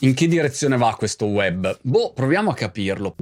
In che direzione va questo web? Boh, proviamo a capirlo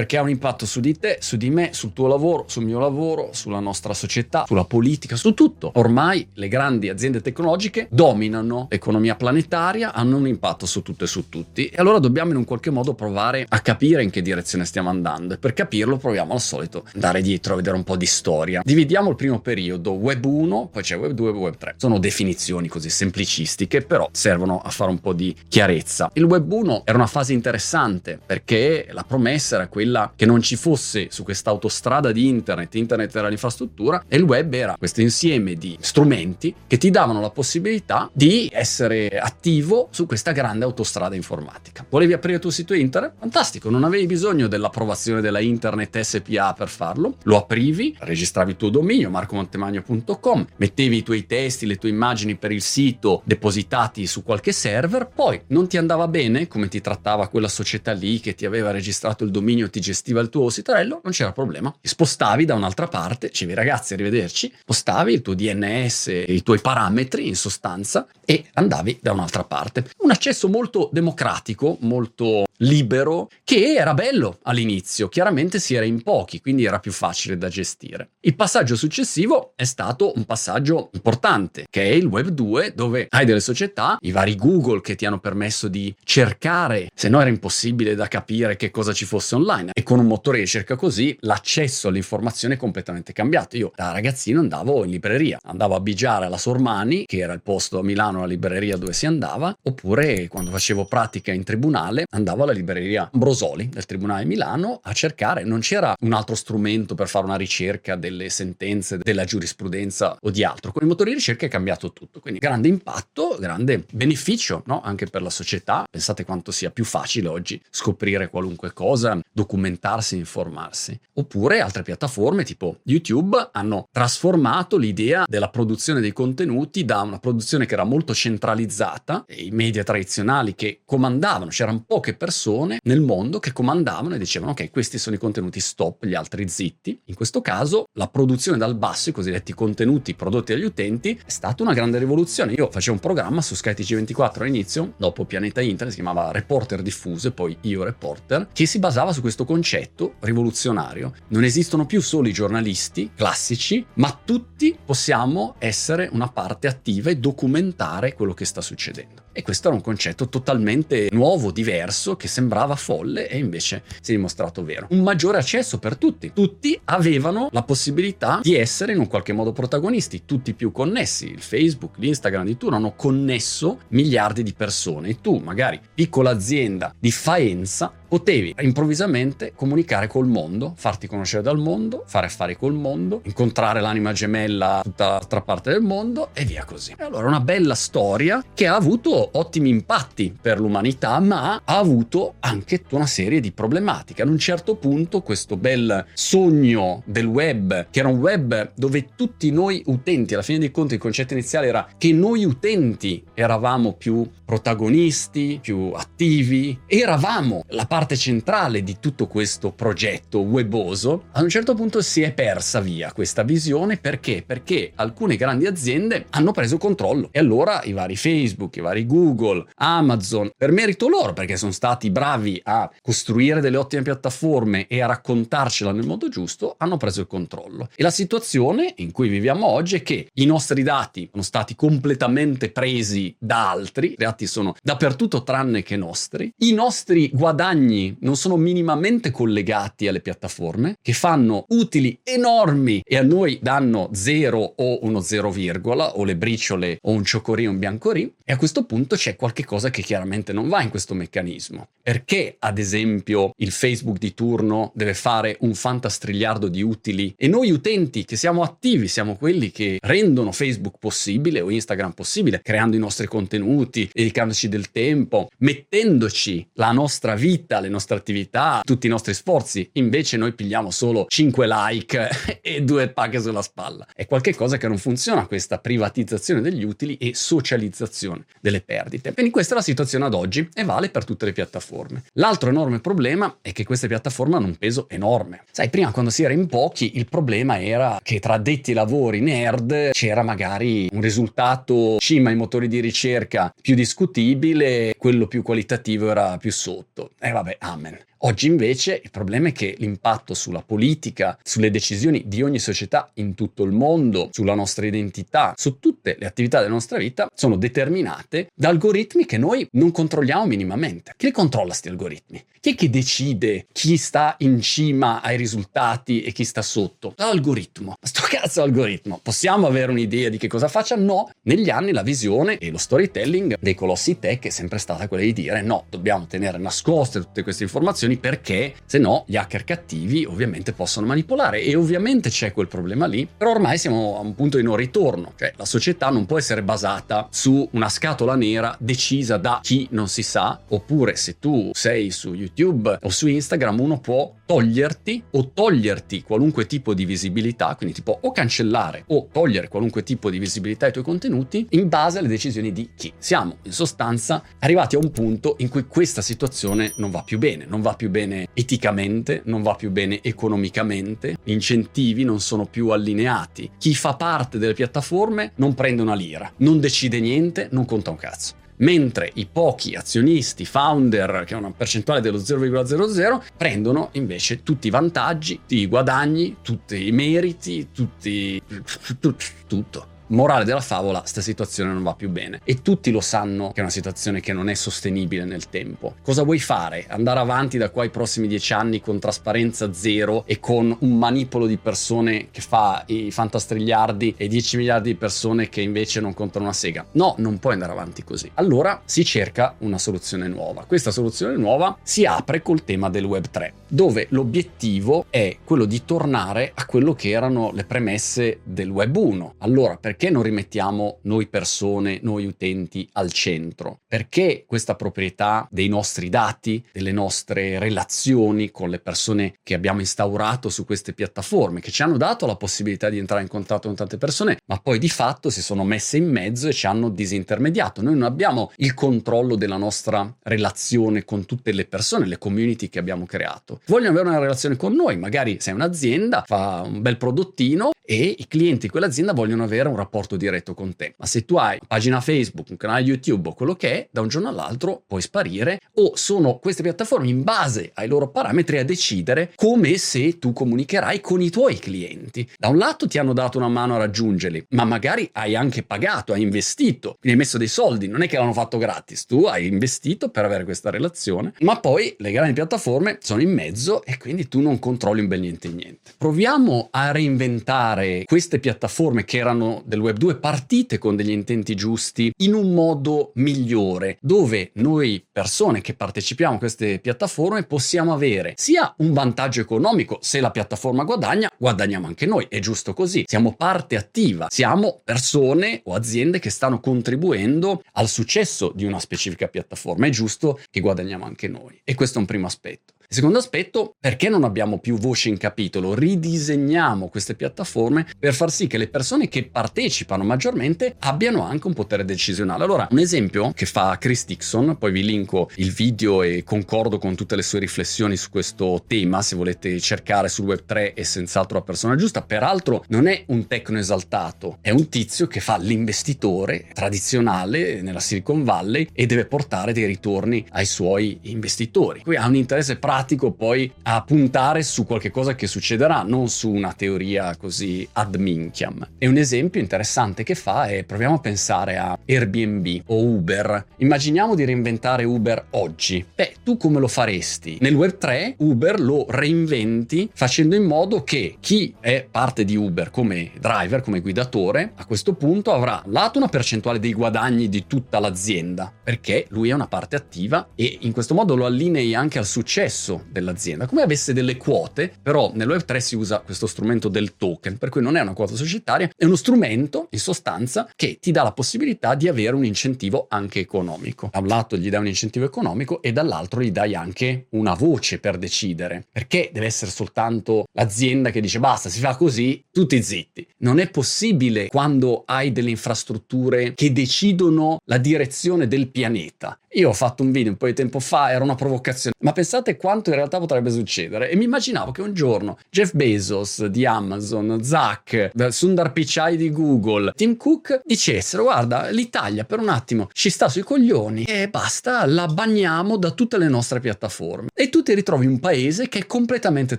perché ha un impatto su di te, su di me, sul tuo lavoro, sul mio lavoro, sulla nostra società, sulla politica, su tutto. Ormai le grandi aziende tecnologiche dominano l'economia planetaria, hanno un impatto su tutto e su tutti e allora dobbiamo in un qualche modo provare a capire in che direzione stiamo andando e per capirlo proviamo al solito andare dietro a vedere un po' di storia. Dividiamo il primo periodo, web 1, poi c'è web 2 e web 3. Sono definizioni così semplicistiche, però servono a fare un po' di chiarezza. Il web 1 era una fase interessante perché la promessa era quella quella che non ci fosse su questa autostrada di internet, internet era l'infrastruttura e il web era questo insieme di strumenti che ti davano la possibilità di essere attivo su questa grande autostrada informatica. Volevi aprire il tuo sito internet? Fantastico, non avevi bisogno dell'approvazione della internet SPA per farlo, lo aprivi, registravi il tuo dominio marcomontemagno.com, mettevi i tuoi testi, le tue immagini per il sito depositati su qualche server, poi non ti andava bene come ti trattava quella società lì che ti aveva registrato il dominio ti gestiva il tuo sitarello, non c'era problema. Ti spostavi da un'altra parte, dicevi ragazzi arrivederci, spostavi il tuo DNS, i tuoi parametri in sostanza e andavi da un'altra parte. Un accesso molto democratico, molto libero, che era bello all'inizio, chiaramente si era in pochi, quindi era più facile da gestire. Il passaggio successivo è stato un passaggio importante, che è il Web 2, dove hai delle società, i vari Google che ti hanno permesso di cercare, se no era impossibile da capire che cosa ci fosse online, e con un motore di ricerca così l'accesso all'informazione è completamente cambiato. Io da ragazzino andavo in libreria, andavo a bigiare alla Sormani, che era il posto a Milano, la libreria dove si andava, oppure quando facevo pratica in tribunale andavo alla alla libreria Brosoli del Tribunale di Milano a cercare, non c'era un altro strumento per fare una ricerca delle sentenze, della giurisprudenza o di altro. Con i motori di ricerca è cambiato tutto, quindi grande impatto, grande beneficio no? anche per la società. Pensate quanto sia più facile oggi scoprire qualunque cosa, documentarsi, informarsi. Oppure altre piattaforme tipo YouTube hanno trasformato l'idea della produzione dei contenuti da una produzione che era molto centralizzata, i media tradizionali che comandavano, c'erano poche persone persone nel mondo che comandavano e dicevano ok, questi sono i contenuti stop, gli altri zitti. In questo caso la produzione dal basso, i cosiddetti contenuti prodotti dagli utenti, è stata una grande rivoluzione. Io facevo un programma su skytg 24 all'inizio, dopo Pianeta Internet, si chiamava Reporter Diffuse, poi Io Reporter, che si basava su questo concetto rivoluzionario. Non esistono più solo i giornalisti classici, ma tutti possiamo essere una parte attiva e documentare quello che sta succedendo. E questo era un concetto totalmente nuovo, diverso, che sembrava folle e invece si è dimostrato vero. Un maggiore accesso per tutti. Tutti avevano la possibilità di essere in un qualche modo protagonisti, tutti più connessi. Il Facebook, l'Instagram di turno hanno connesso miliardi di persone e tu, magari piccola azienda di Faenza, potevi improvvisamente comunicare col mondo, farti conoscere dal mondo, fare affari col mondo, incontrare l'anima gemella tutta l'altra parte del mondo e via così. E allora una bella storia che ha avuto ottimi impatti per l'umanità, ma ha avuto anche tutta una serie di problematiche. Ad un certo punto questo bel sogno del web, che era un web dove tutti noi utenti, alla fine dei conti il concetto iniziale era che noi utenti eravamo più protagonisti, più attivi, eravamo la parte parte centrale di tutto questo progetto weboso, a un certo punto si è persa via questa visione perché? Perché alcune grandi aziende hanno preso controllo e allora i vari Facebook, i vari Google, Amazon, per merito loro, perché sono stati bravi a costruire delle ottime piattaforme e a raccontarcela nel modo giusto, hanno preso il controllo. E la situazione in cui viviamo oggi è che i nostri dati sono stati completamente presi da altri, i dati sono dappertutto tranne che nostri, i nostri guadagni guadagni non sono minimamente collegati alle piattaforme, che fanno utili enormi e a noi danno zero o uno zero virgola, o le briciole o un ciocorì o un biancorì, e a questo punto c'è qualche cosa che chiaramente non va in questo meccanismo. Perché, ad esempio, il Facebook di turno deve fare un fantastrigliardo di utili e noi utenti che siamo attivi, siamo quelli che rendono Facebook possibile o Instagram possibile, creando i nostri contenuti, dedicandoci del tempo, mettendoci la nostra vita le nostre attività, tutti i nostri sforzi. Invece noi pigliamo solo 5 like e due paghe sulla spalla. È qualcosa che non funziona questa privatizzazione degli utili e socializzazione gestione delle perdite. Quindi questa è la situazione ad oggi e vale per tutte le piattaforme. L'altro enorme problema è che queste piattaforme hanno un peso enorme. Sai, prima quando si era in pochi il problema era che tra detti lavori nerd c'era magari un risultato cima ai motori di ricerca più discutibile, quello più qualitativo era più sotto. E vabbè, amen. Oggi invece il problema è che l'impatto sulla politica, sulle decisioni di ogni società in tutto il mondo, sulla nostra identità, su tutte le attività della nostra vita sono determinate da algoritmi che noi non controlliamo minimamente. Chi controlla questi algoritmi? Chi è che decide chi sta in cima ai risultati e chi sta sotto? L'algoritmo. Sto cazzo algoritmo. Possiamo avere un'idea di che cosa faccia? No. Negli anni la visione e lo storytelling dei colossi tech è sempre stata quella di dire no, dobbiamo tenere nascoste tutte queste informazioni informazioni perché se no gli hacker cattivi ovviamente possono manipolare e ovviamente c'è quel problema lì, però ormai siamo a un punto di non ritorno, cioè la società non può essere basata su una scatola nera decisa da chi non si sa, oppure se tu sei su YouTube o su Instagram uno può toglierti o toglierti qualunque tipo di visibilità, quindi tipo o cancellare o togliere qualunque tipo di visibilità ai tuoi contenuti in base alle decisioni di chi. Siamo in sostanza arrivati a un punto in cui questa situazione non va più bene, non va più bene eticamente, non va più bene economicamente, gli incentivi non sono più allineati. Chi fa parte delle piattaforme non prende una lira, non decide niente, non conta un cazzo mentre i pochi azionisti, founder, che è una percentuale dello 0,00, prendono invece tutti i vantaggi, tutti i guadagni, tutti i meriti, tutti... tutto morale della favola, sta situazione non va più bene. E tutti lo sanno che è una situazione che non è sostenibile nel tempo. Cosa vuoi fare? Andare avanti da qua ai prossimi dieci anni con trasparenza zero e con un manipolo di persone che fa i fantastrigliardi e 10 miliardi di persone che invece non contano una sega? No, non puoi andare avanti così. Allora si cerca una soluzione nuova. Questa soluzione nuova si apre col tema del Web 3, dove l'obiettivo è quello di tornare a quello che erano le premesse del Web 1. Allora, perché perché non rimettiamo noi persone, noi utenti al centro? Perché questa proprietà dei nostri dati, delle nostre relazioni con le persone che abbiamo instaurato su queste piattaforme, che ci hanno dato la possibilità di entrare in contatto con tante persone, ma poi di fatto si sono messe in mezzo e ci hanno disintermediato. Noi non abbiamo il controllo della nostra relazione con tutte le persone, le community che abbiamo creato. Vogliono avere una relazione con noi, magari sei un'azienda, fa un bel prodottino e i clienti di quell'azienda vogliono avere un rapporto diretto con te. Ma se tu hai una pagina Facebook, un canale YouTube o quello che è, da un giorno all'altro puoi sparire o sono queste piattaforme in base ai loro parametri a decidere come se tu comunicherai con i tuoi clienti. Da un lato ti hanno dato una mano a raggiungerli, ma magari hai anche pagato, hai investito, quindi hai messo dei soldi, non è che l'hanno fatto gratis, tu hai investito per avere questa relazione, ma poi le grandi piattaforme sono in mezzo e quindi tu non controlli un bel niente niente. Proviamo a reinventare fare queste piattaforme che erano del web 2 partite con degli intenti giusti in un modo migliore, dove noi persone che partecipiamo a queste piattaforme possiamo avere sia un vantaggio economico, se la piattaforma guadagna, guadagniamo anche noi, è giusto così, siamo parte attiva, siamo persone o aziende che stanno contribuendo al successo di una specifica piattaforma, è giusto che guadagniamo anche noi e questo è un primo aspetto. Il secondo aspetto, perché non abbiamo più voce in capitolo? Ridisegniamo queste piattaforme per far sì che le persone che partecipano maggiormente abbiano anche un potere decisionale. Allora, un esempio che fa Chris Dixon, poi vi linko il video e concordo con tutte le sue riflessioni su questo tema, se volete cercare sul web 3 è senz'altro la persona giusta. Peraltro non è un tecno esaltato, è un tizio che fa l'investitore tradizionale nella Silicon Valley e deve portare dei ritorni ai suoi investitori. Qui ha un interesse pratico pratico poi a puntare su qualche cosa che succederà, non su una teoria così ad minchiam. E un esempio interessante che fa è proviamo a pensare a Airbnb o Uber. Immaginiamo di reinventare Uber oggi. Beh, tu come lo faresti? Nel web 3 Uber lo reinventi facendo in modo che chi è parte di Uber come driver, come guidatore, a questo punto avrà lato una percentuale dei guadagni di tutta l'azienda, perché lui è una parte attiva e in questo modo lo allinei anche al successo possesso dell'azienda, come avesse delle quote, però nel Web3 si usa questo strumento del token, per cui non è una quota societaria, è uno strumento in sostanza che ti dà la possibilità di avere un incentivo anche economico. Da un lato gli dai un incentivo economico e dall'altro gli dai anche una voce per decidere, perché deve essere soltanto l'azienda che dice basta, si fa così, tutti zitti. Non è possibile quando hai delle infrastrutture che decidono la direzione del pianeta. Io ho fatto un video un po' di tempo fa, era una provocazione, ma pensate quanto in realtà potrebbe succedere. E mi immaginavo che un giorno Jeff Bezos di Amazon, Zach, Sundar Pichai di Google, Tim Cook dicessero guarda l'Italia per un attimo ci sta sui coglioni e basta, la bagniamo da tutte le nostre piattaforme. E tu ti ritrovi un paese che è completamente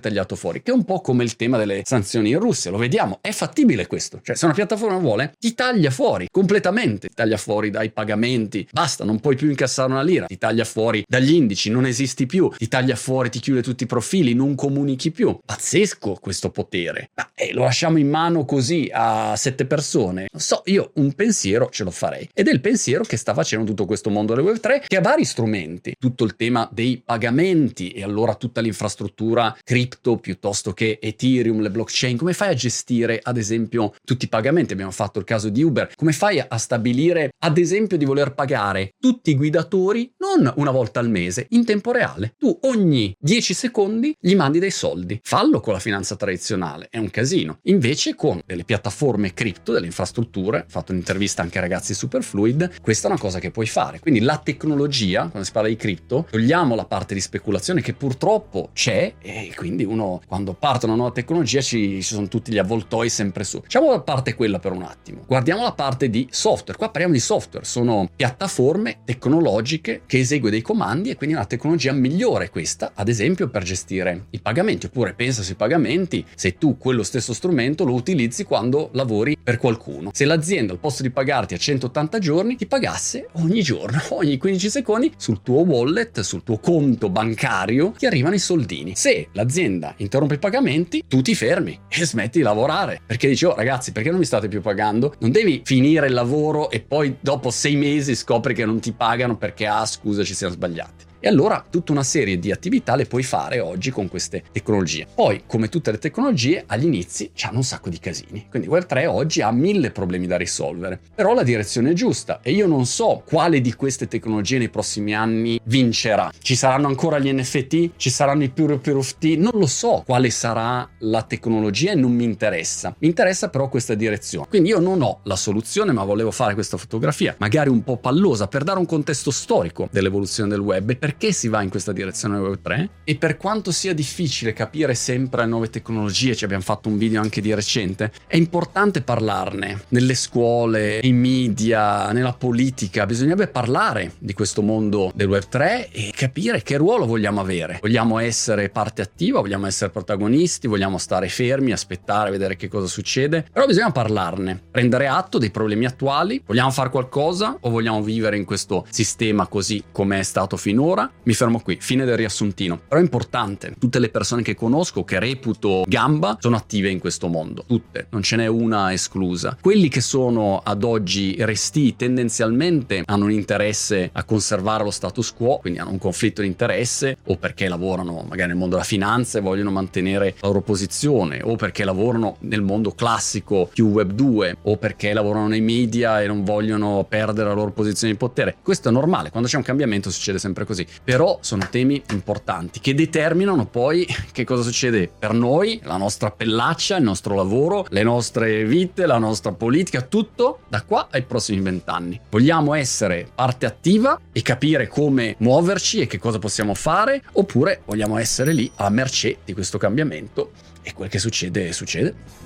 tagliato fuori, che è un po' come il tema delle sanzioni in Russia, lo vediamo, è fattibile questo, cioè se una piattaforma vuole ti taglia fuori completamente, ti taglia fuori dai pagamenti, basta, non puoi più incassare una lira, ti taglia fuori dagli indici, non esisti più, ti taglia fuori, ti chiude tutti i profili, non comunichi più. Pazzesco questo potere. Ma eh, lo lasciamo in mano così a sette persone? Non so, io un pensiero ce lo farei. Ed è il pensiero che sta facendo tutto questo mondo del Web3, che ha vari strumenti. Tutto il tema dei pagamenti e allora tutta l'infrastruttura cripto piuttosto che Ethereum, le blockchain. Come fai a gestire, ad esempio, tutti i pagamenti? Abbiamo fatto il caso di Uber. Come fai a stabilire, ad esempio, di voler pagare tutti i guidatori non una volta al mese, in tempo reale. Tu ogni 10 secondi gli mandi dei soldi. Fallo con la finanza tradizionale, è un casino. Invece con delle piattaforme cripto, delle infrastrutture, ho fatto un'intervista anche ai ragazzi Superfluid, questa è una cosa che puoi fare. Quindi la tecnologia, quando si parla di cripto, togliamo la parte di speculazione che purtroppo c'è e quindi uno quando parte una nuova tecnologia ci, ci sono tutti gli avvoltoi sempre su. Facciamo la parte quella per un attimo. Guardiamo la parte di software. Qua parliamo di software, sono piattaforme tecnologiche logiche che esegue dei comandi e quindi una tecnologia migliore questa, ad esempio per gestire i pagamenti, oppure pensa sui pagamenti se tu quello stesso strumento lo utilizzi quando lavori per qualcuno. Se l'azienda al posto di pagarti a 180 giorni ti pagasse ogni giorno, ogni 15 secondi sul tuo wallet, sul tuo conto bancario ti arrivano i soldini. Se l'azienda interrompe i pagamenti, tu ti fermi e smetti di lavorare perché dici oh ragazzi perché non mi state più pagando? Non devi finire il lavoro e poi dopo sei mesi scopri che non ti pagano perché ah scusa ci siamo sbagliati. E allora tutta una serie di attività le puoi fare oggi con queste tecnologie. Poi, come tutte le tecnologie, agli inizi hanno un sacco di casini. Quindi Web3 oggi ha mille problemi da risolvere. Però la direzione è giusta e io non so quale di queste tecnologie nei prossimi anni vincerà. Ci saranno ancora gli NFT? Ci saranno i Pure Pure of T? Non lo so quale sarà la tecnologia e non mi interessa. Mi interessa però questa direzione. Quindi io non ho la soluzione, ma volevo fare questa fotografia, magari un po' pallosa, per dare un contesto storico dell'evoluzione del web per perché si va in questa direzione Web3 e per quanto sia difficile capire sempre nuove tecnologie, ci abbiamo fatto un video anche di recente, è importante parlarne nelle scuole, nei media, nella politica, bisognerebbe parlare di questo mondo del Web3 e capire che ruolo vogliamo avere. Vogliamo essere parte attiva, vogliamo essere protagonisti, vogliamo stare fermi, aspettare, vedere che cosa succede, però bisogna parlarne, prendere atto dei problemi attuali, vogliamo fare qualcosa o vogliamo vivere in questo sistema così come è stato finora? Ora mi fermo qui, fine del riassuntino. Però è importante, tutte le persone che conosco, che reputo gamba, sono attive in questo mondo, tutte, non ce n'è una esclusa. Quelli che sono ad oggi resti tendenzialmente hanno un interesse a conservare lo status quo, quindi hanno un conflitto di interesse o perché lavorano magari nel mondo della finanza e vogliono mantenere la loro posizione o perché lavorano nel mondo classico più web 2 o perché lavorano nei media e non vogliono perdere la loro posizione di potere. Questo è normale, quando c'è un cambiamento succede sempre così però sono temi importanti che determinano poi che cosa succede per noi, la nostra pellaccia, il nostro lavoro, le nostre vite, la nostra politica, tutto da qua ai prossimi vent'anni. Vogliamo essere parte attiva e capire come muoverci e che cosa possiamo fare oppure vogliamo essere lì a mercé di questo cambiamento e quel che succede succede.